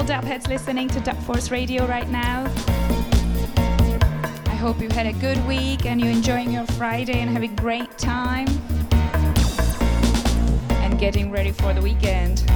all dubheads listening to Dub Force Radio right now. I hope you had a good week and you're enjoying your Friday and having a great time and getting ready for the weekend.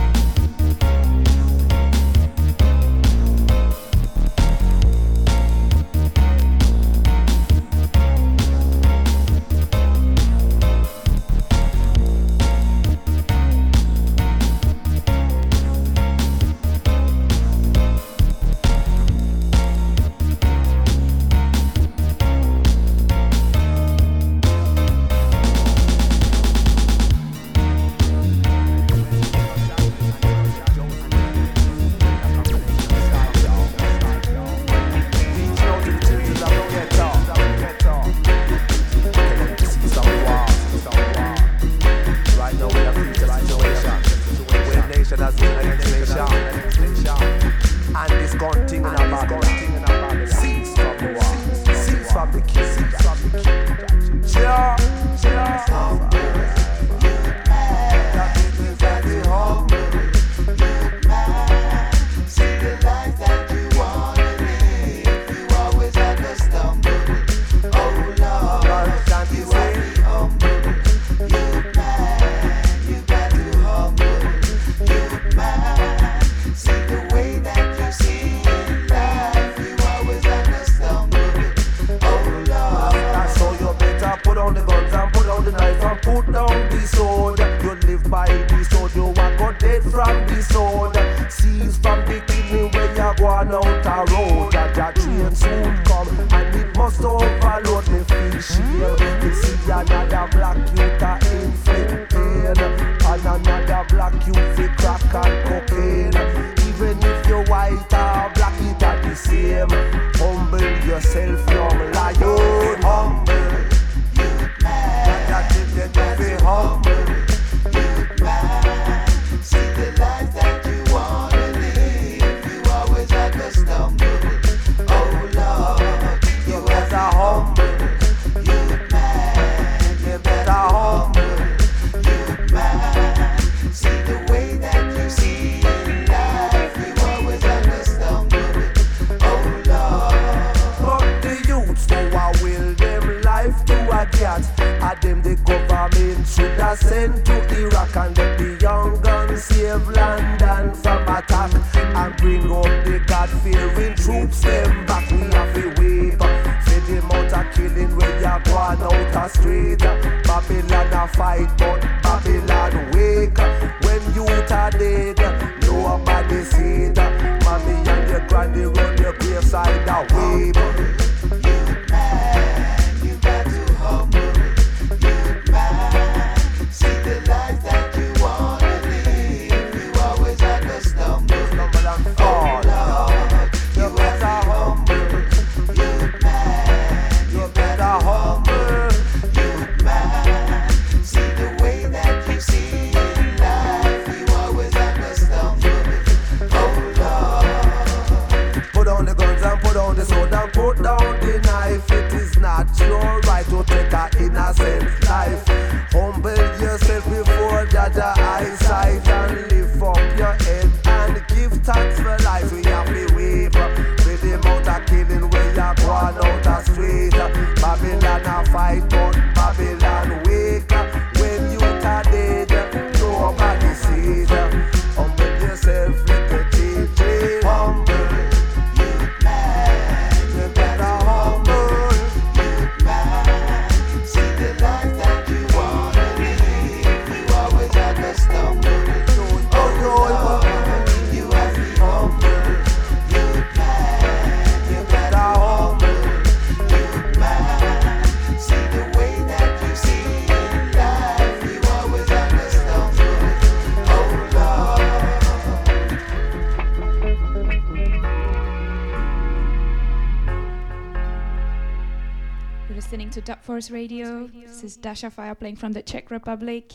Force Radio. This is Dasha Fire playing from the Czech Republic.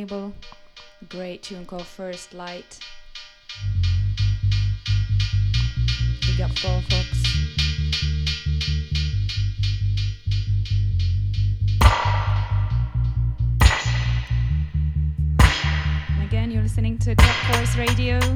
Label. Great tune called First Light. Big up Four folks. And again, you're listening to Dub Force Radio.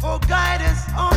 for guidance on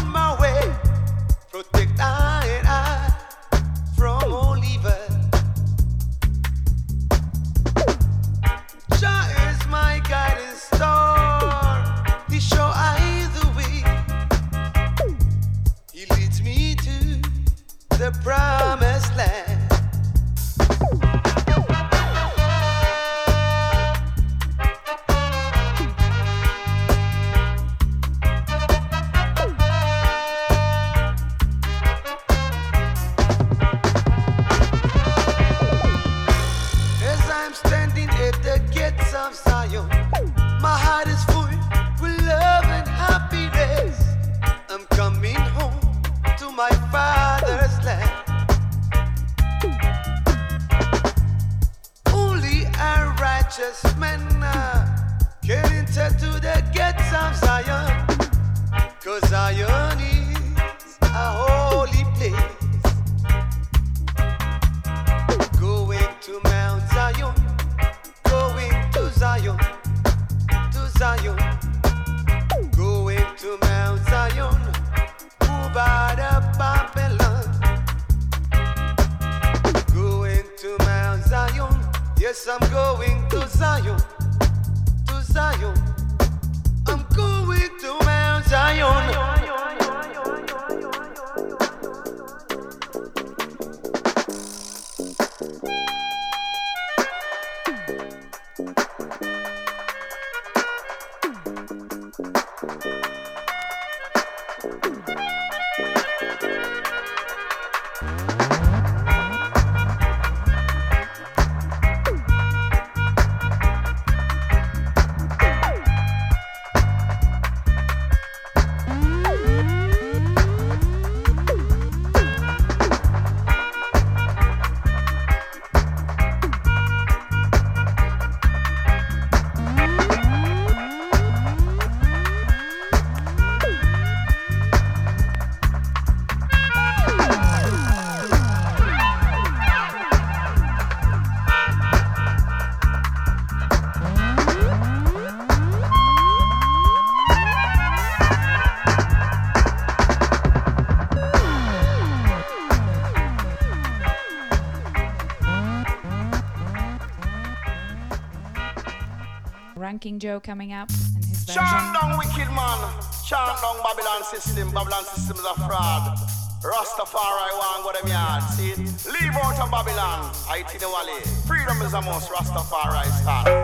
Ranking Joe coming up and down wicked man. Shut down Babylon system. Babylon system is a fraud. Rastafari want go them yard. See? Leave out of Babylon. Haiti the Wally. Freedom is the most Rastafari style.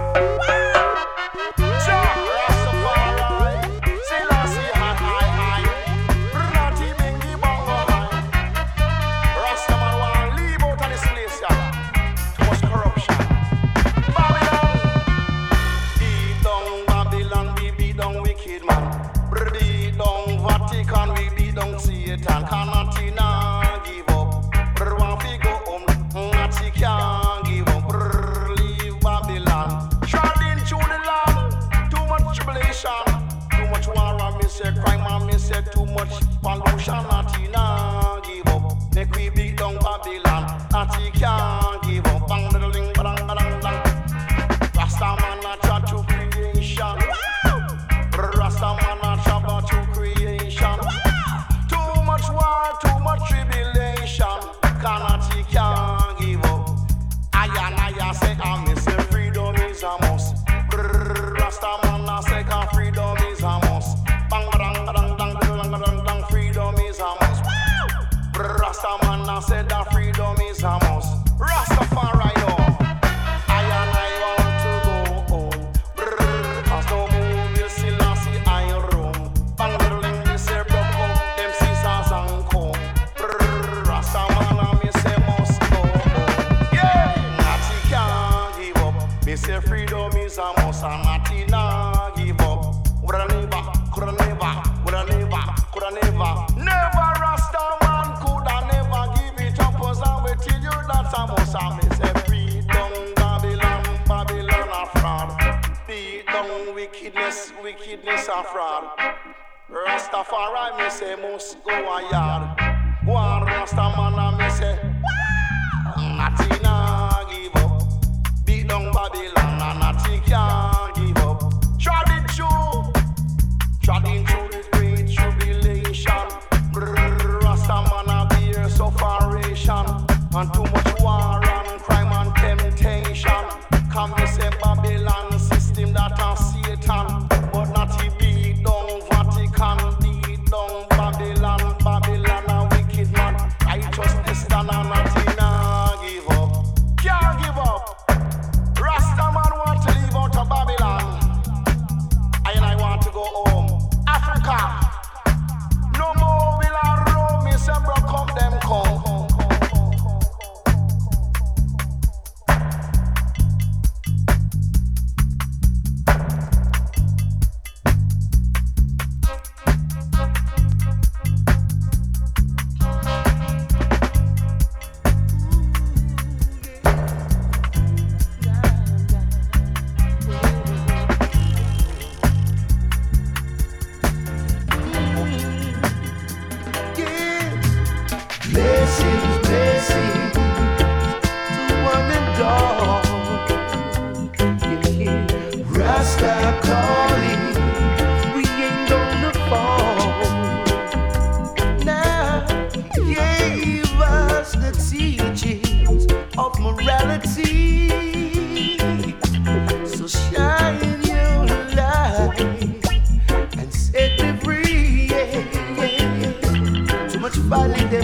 don't see it and cannot deny.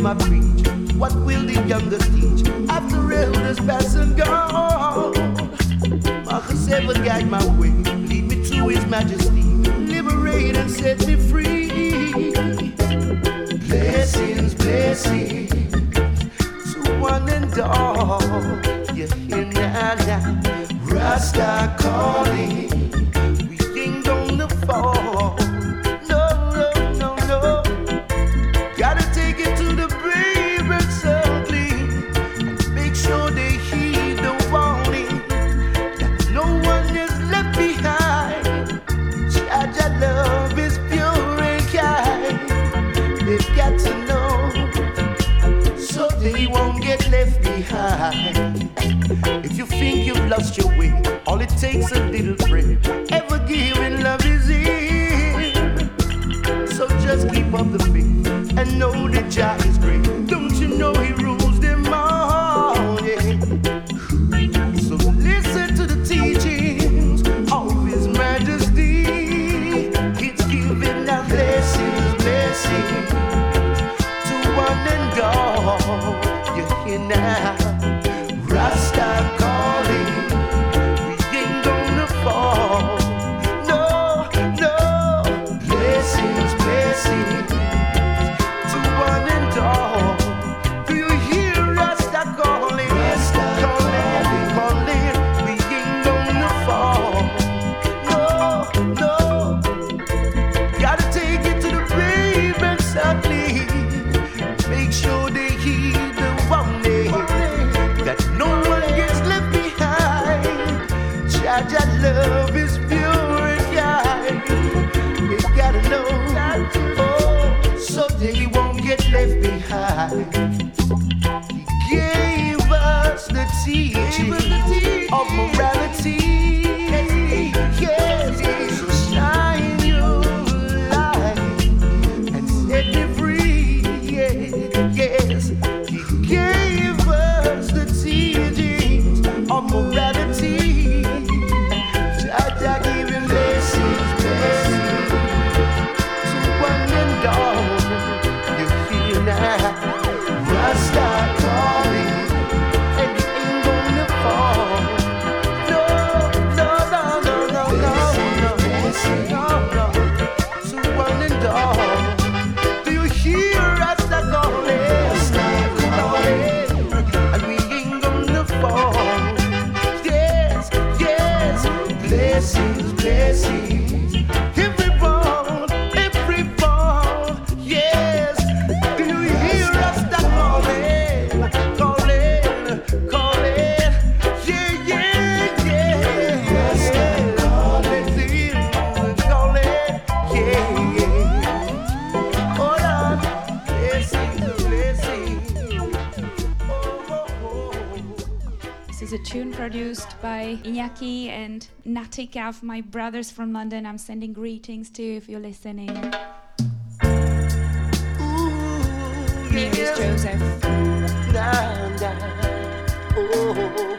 time I preach, what will the younger teach? After elders pass and gone, Marcus ever guide my way, lead me to His Majesty, liberate and set me free. Blessings, blessings to one and all. You hear now, now, Rasta calling, we ding on the fall. takes a little friend. is a tune produced by Iñaki and Natty Kav, my brothers from London. I'm sending greetings to you if you're listening. Ooh, Name is Joseph. Nah, nah. Oh.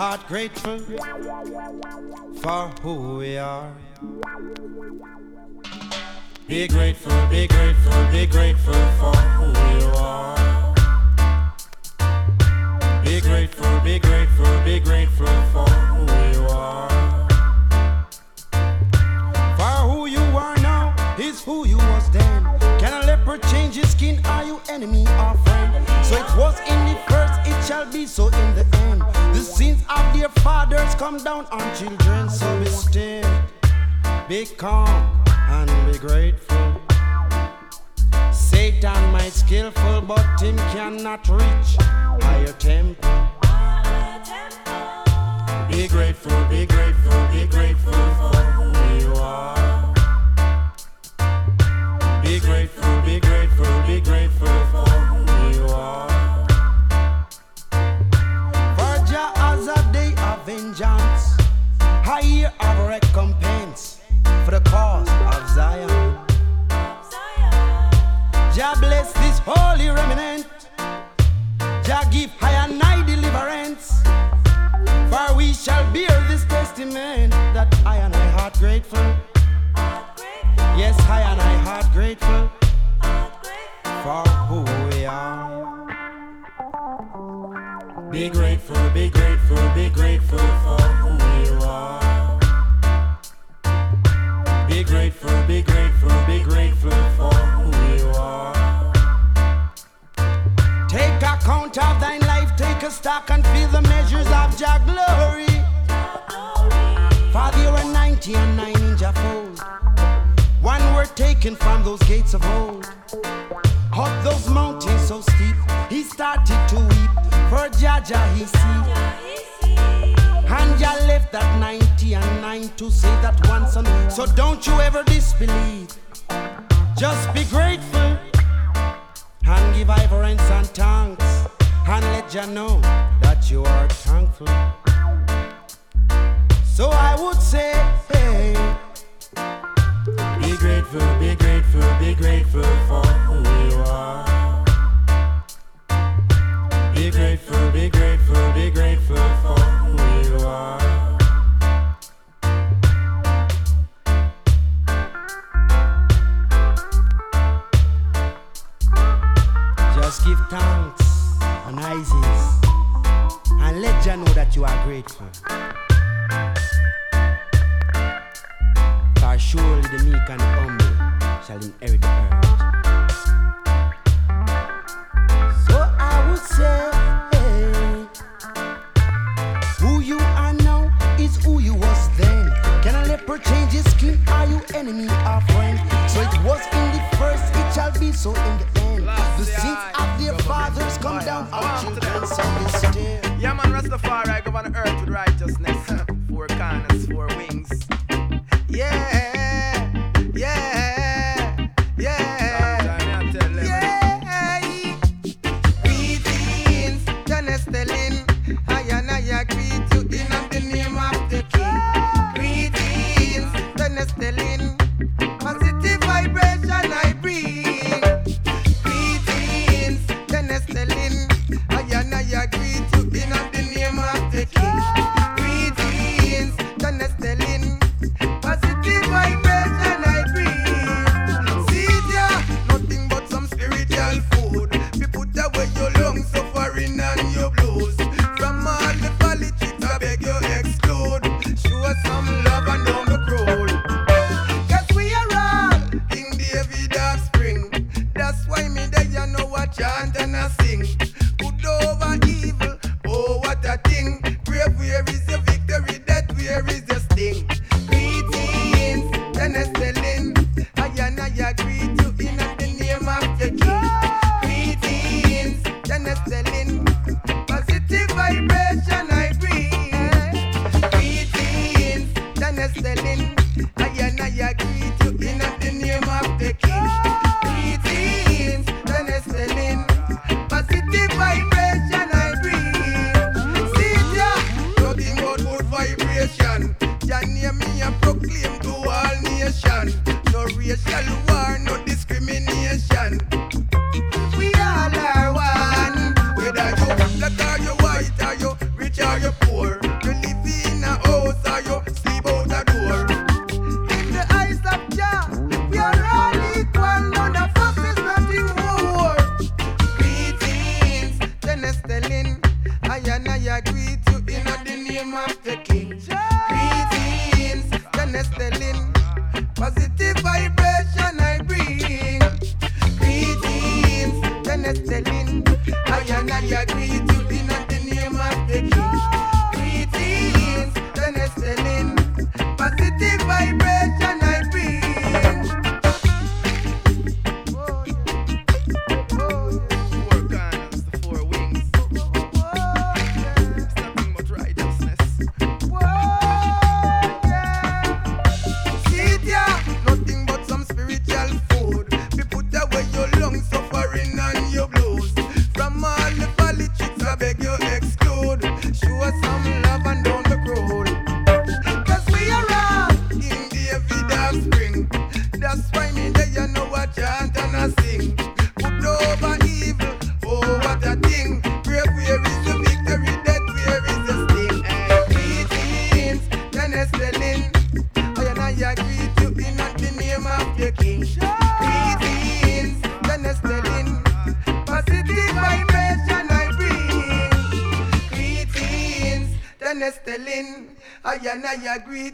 heart grateful for who we are. Be grateful, be grateful, be grateful for down on children, so be still, be calm, and be grateful. Satan might skillful, but him cannot reach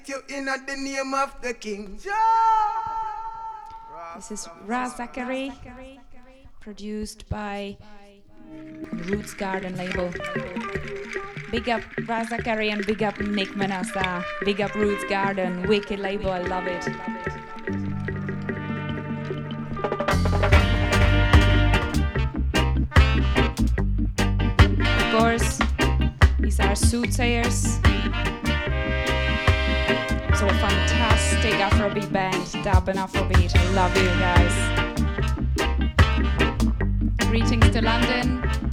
you in the name of the King. This is Razakari, Zachary, produced by Roots Garden label. Big up Razakari Zachary and big up Nick Manasseh. Big up Roots Garden, wicked label, I love it. Of course, these are soothsayers. Afrobeat band, Dub and Afrobeat. Love you guys. Greetings to London.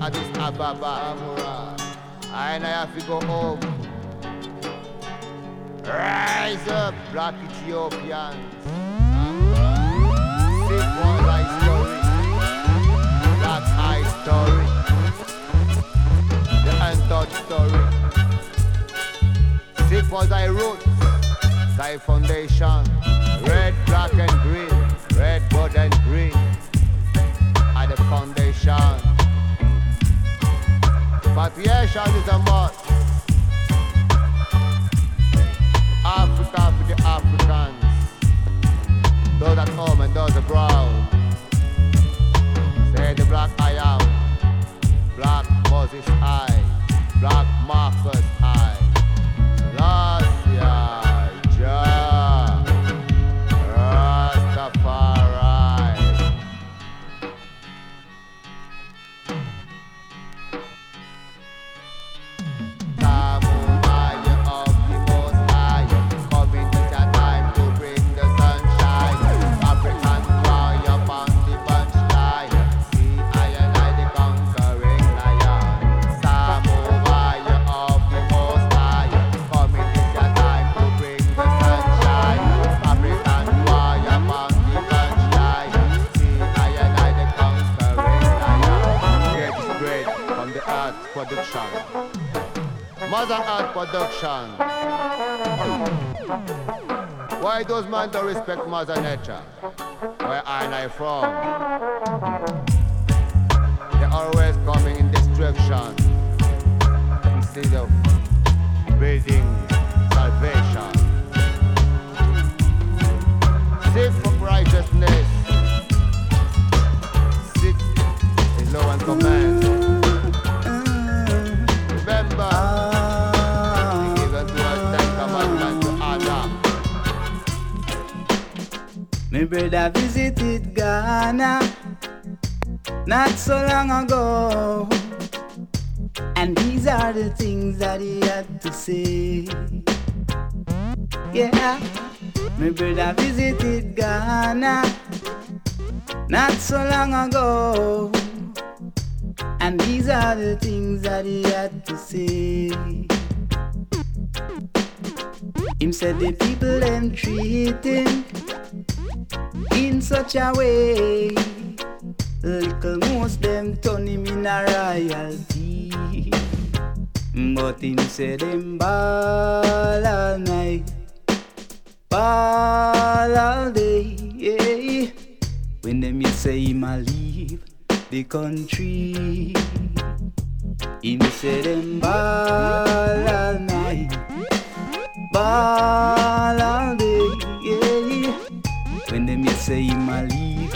Addis Ababa. I and I have to go home. Rise up, black Ethiopians. Sing one story. Story. The untouched story. Sick was thy roots, thy foundation. Red, black, and green. Patriarchal is a must. Africa for the Africans. Those at home and those abroad. Say the black I am. Black Moses I. Black Marcus I. Selassie Mother Art Production. Why does man don't respect Mother Nature? Where am I from? They're always coming in destruction instead of building salvation. Seek for righteousness. Seek is law and command. My brother visited Ghana not so long ago. And these are the things that he had to say. Yeah, my brother visited Ghana not so long ago. And these are the things that he had to say. Him said the people them treat him in such a way. Little most them turn him in a royalty. But him say them ball all night, ball all day. When them you say him a leave, the country. Him say them ball all night, ball all day. When them you say him a leave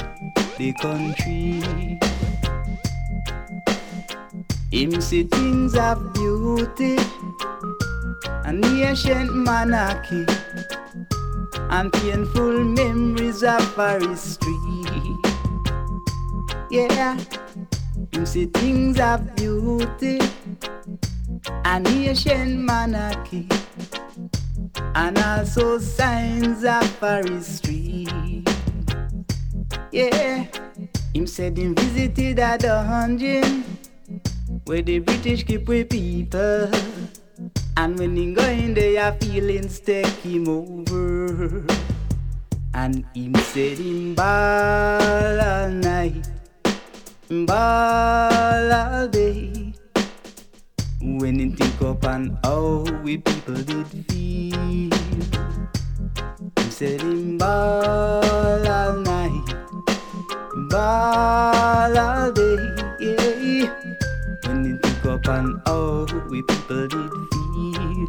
the country. Him see things of beauty and ancient monarchy and painful memories of our history. Yeah, him see things of beauty and ancient monarchy and also signs of our history. Yeah, him said him visited a dungeon where the British keep with people. And when he go in there, feelings take him over. And him said him ball all night, ball all day. When he think up on how we people did feel. He said him ball all night, day. Yeah. When he think up on how we people did feel.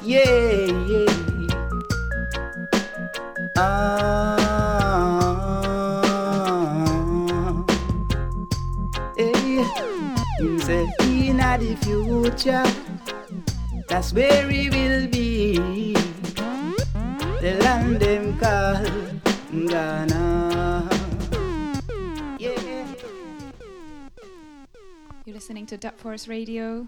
Yeah, yeah. Ah, hey. Him say in the future, that's where we will be. The land them call Ghana. Yeah. You're listening to Dub Force Radio.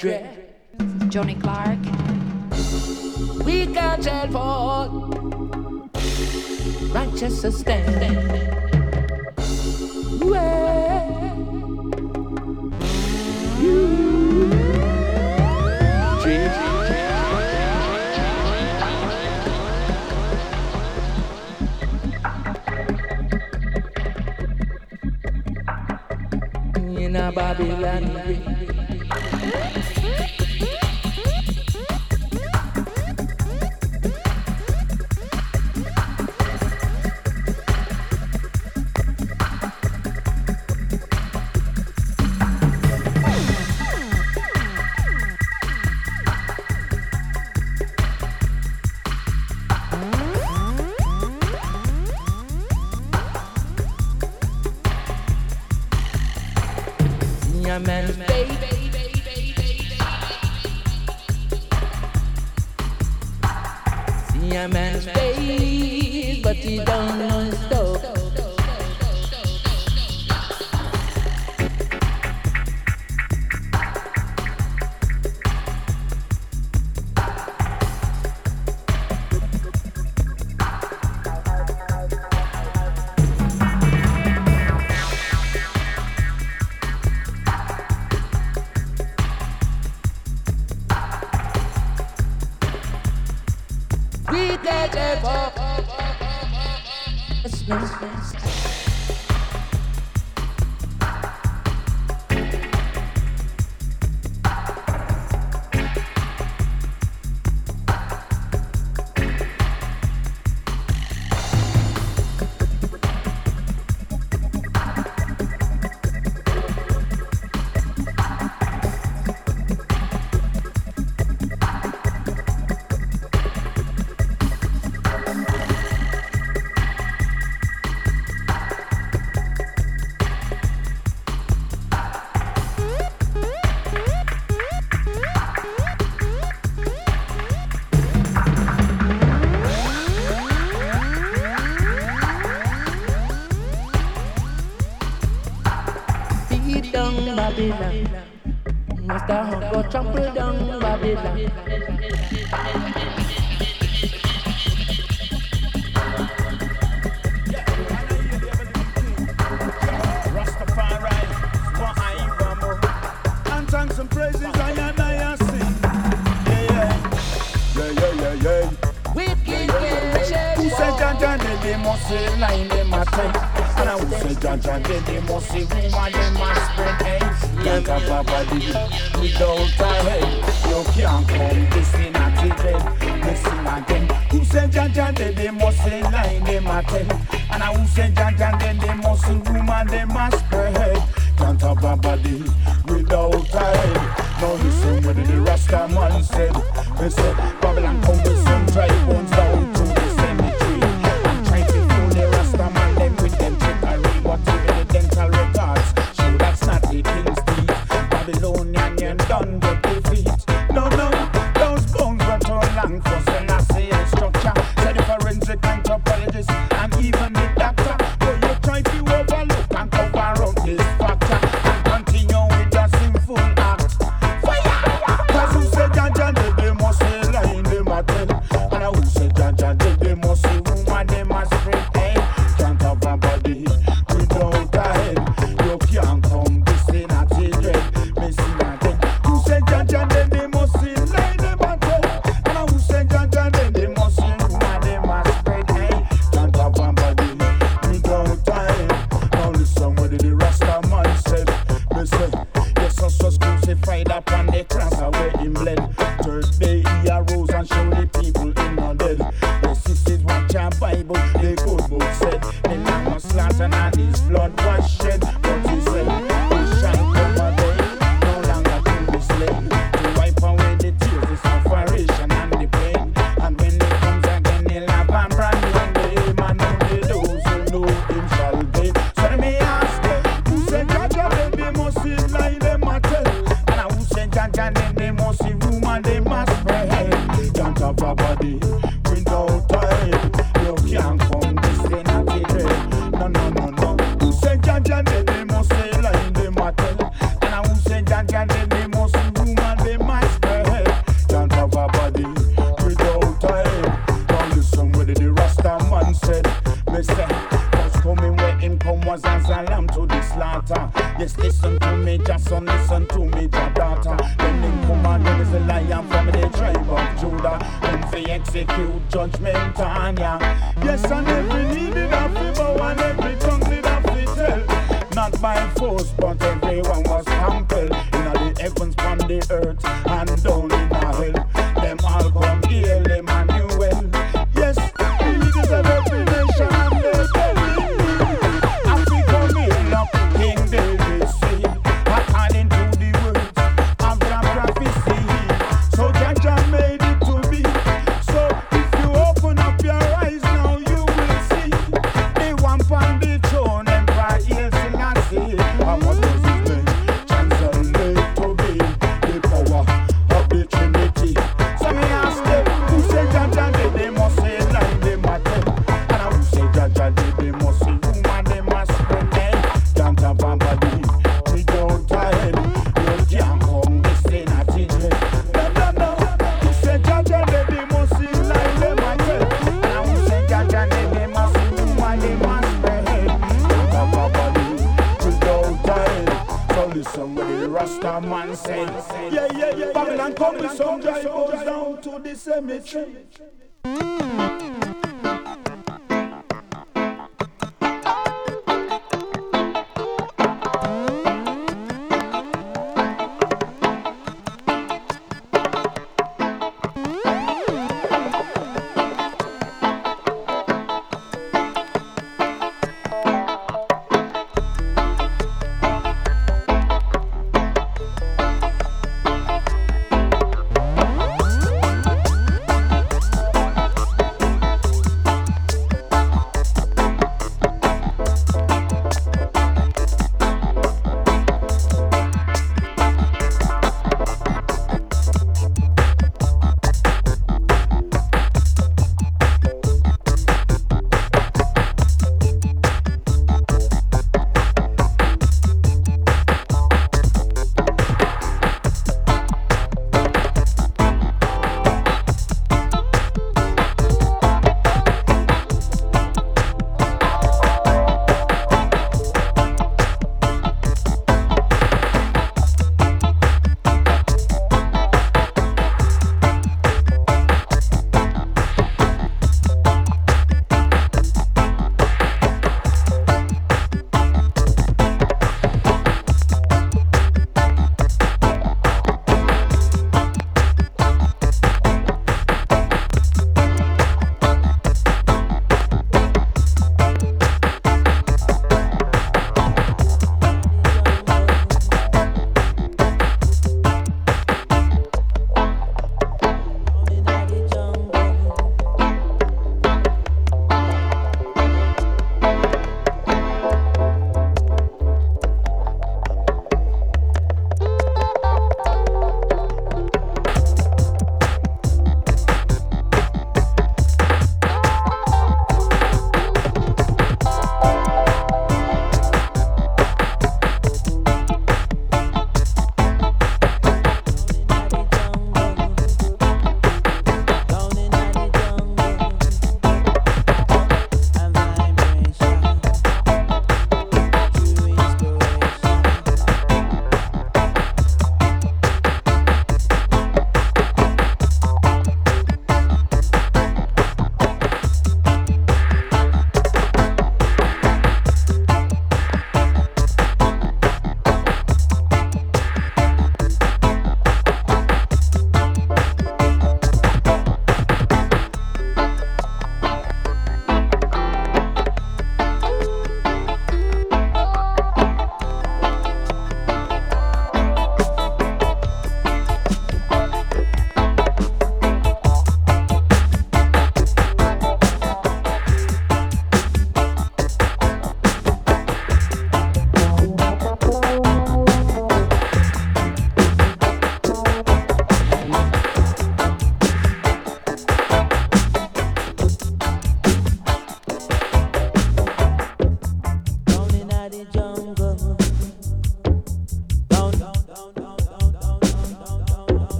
Johnny Clarke. We got Jedford. Righteous standing. Fais ganja did the most woman they must spread hey Ganja baba did without a head You can't come this in a tidbit Listen again Who said ganja did the most line They must tell. And who said ganja did the most woman they must spread hey Ganja baba did without a head Now listen what the Rasta man said They said Babylon come with some dry bones cemetery.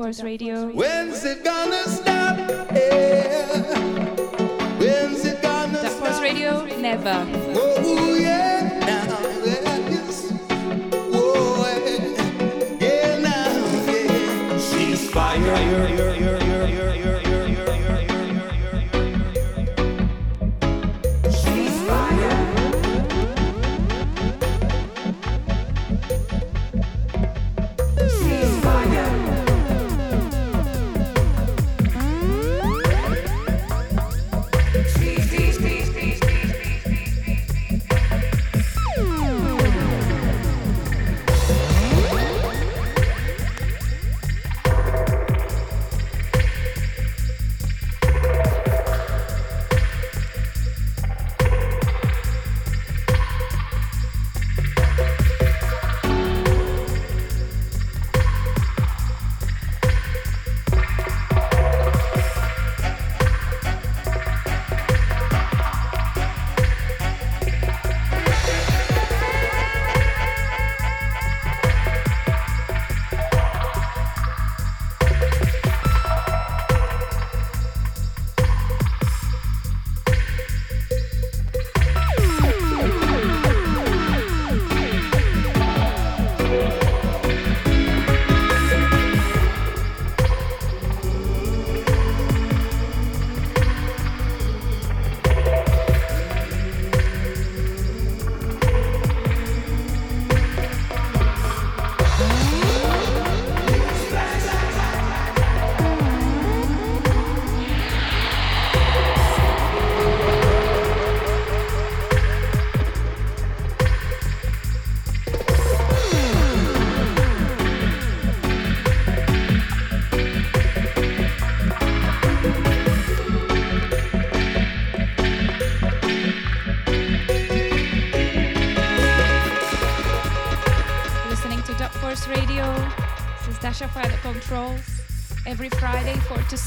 Force Radio. When's it gonna stop? Yeah. When's it gonna stop? Radio, never.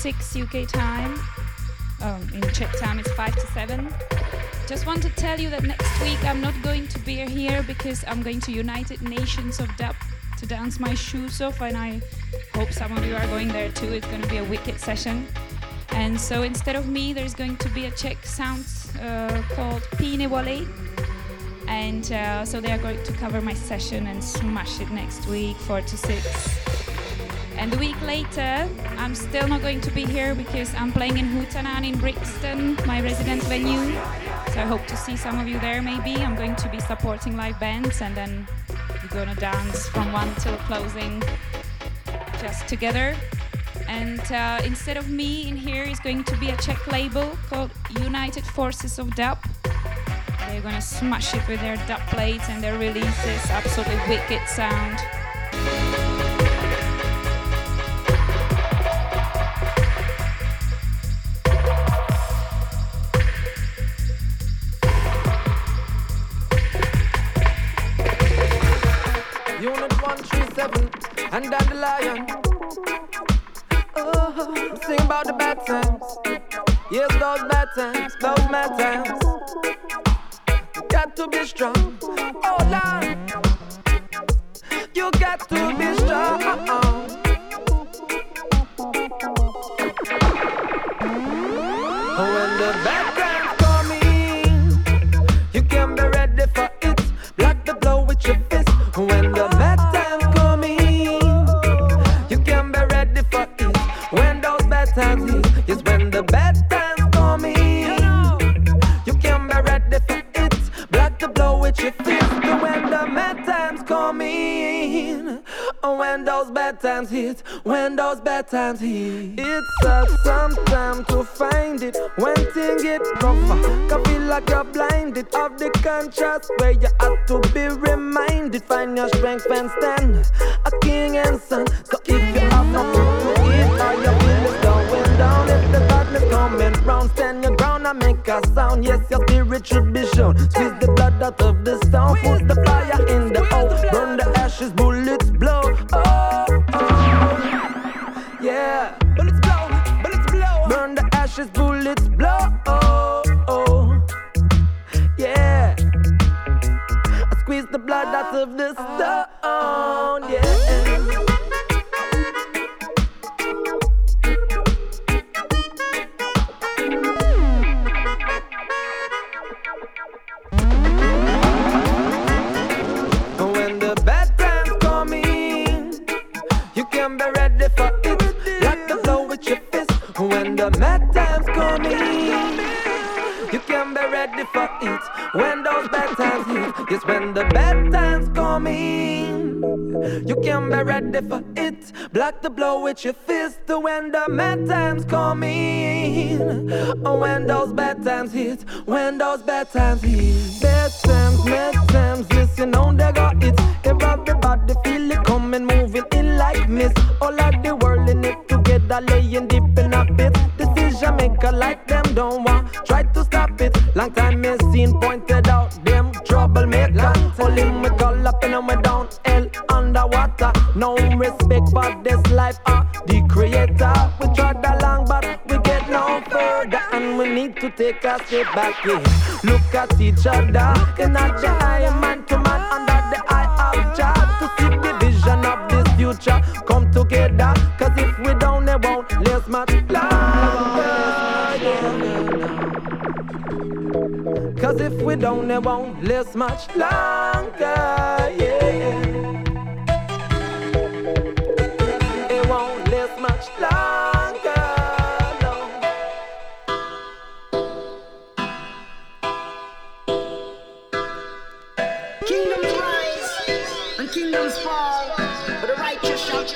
6 UK time. Um, in Czech time, it's 5 to 7. Just want to tell you that next week I'm not going to be here because I'm going to United Nations of Dub to dance my shoes off, and I hope some of you are going there too. It's going to be a wicked session. And so instead of me, there's going to be a Czech sound uh, called Pine Wally. And uh, so they are going to cover my session and smash it next week, 4 to 6. And the week later, I'm still not going to be here because I'm playing in Hootananny in Brixton, my residence venue. So I hope to see some of you there maybe. I'm going to be supporting live bands and then we're gonna dance from one till closing just together. And uh, instead of me in here is going to be a Czech label called United Forces of Dub. They're gonna smash it with their dub plates and their releases, absolutely wicked sound. The bad times. Yes, those bad times, those bad times. Got to be strong. Oh, Lord. Times hit, when those bad times hit, it's a sometime to find it. When things get rougher, can feel like you're blinded of the contrast where you have to be reminded. Find your strength and stand a king and son. So if you have nothing to eat, or your bill is going down, if the badness coming round, stand your ground and make a sound. Yes, your spirit should be shown. Squeeze the blood out of the stone, put the fire with your fist. When the mad times coming, oh, when those bad times hit, when those bad times hit, bad times, bad times, you know they got it. Everybody feel it coming, moving in like mist. All of the world in it together, laying deep in a pit. Decision maker like them don't want, try to stop it. Long time me seen pointed out them troublemaker. Only me call up and we down hell underwater. No respect for this life, uh, the creator. We trod along, but we get no further, and we need to take a step back. Yeah. Look at each other, in the eye, man to man, under the eye of Jah, to see the vision of this future come together. Cause if we don't, it won't much longer. Cause if we don't, it won't last much longer. Yeah.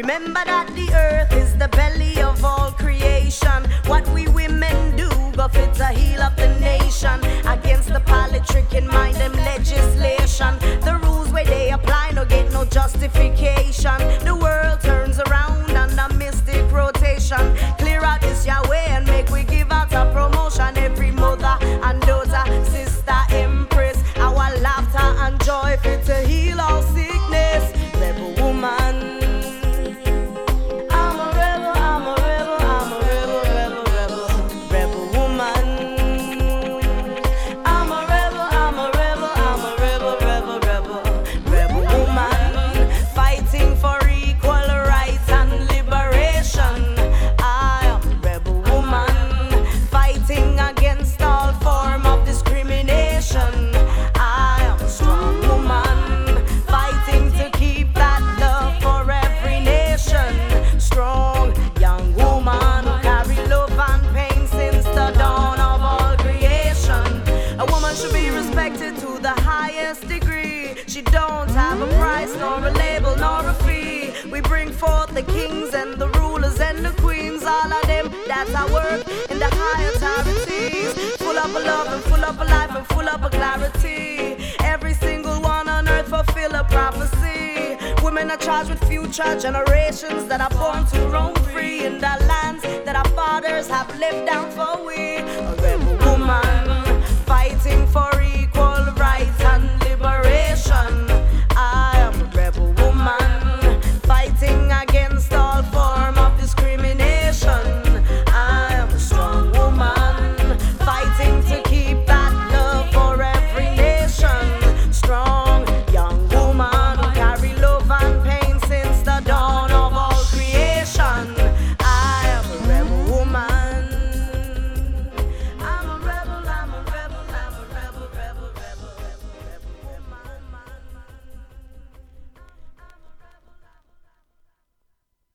Remember that the earth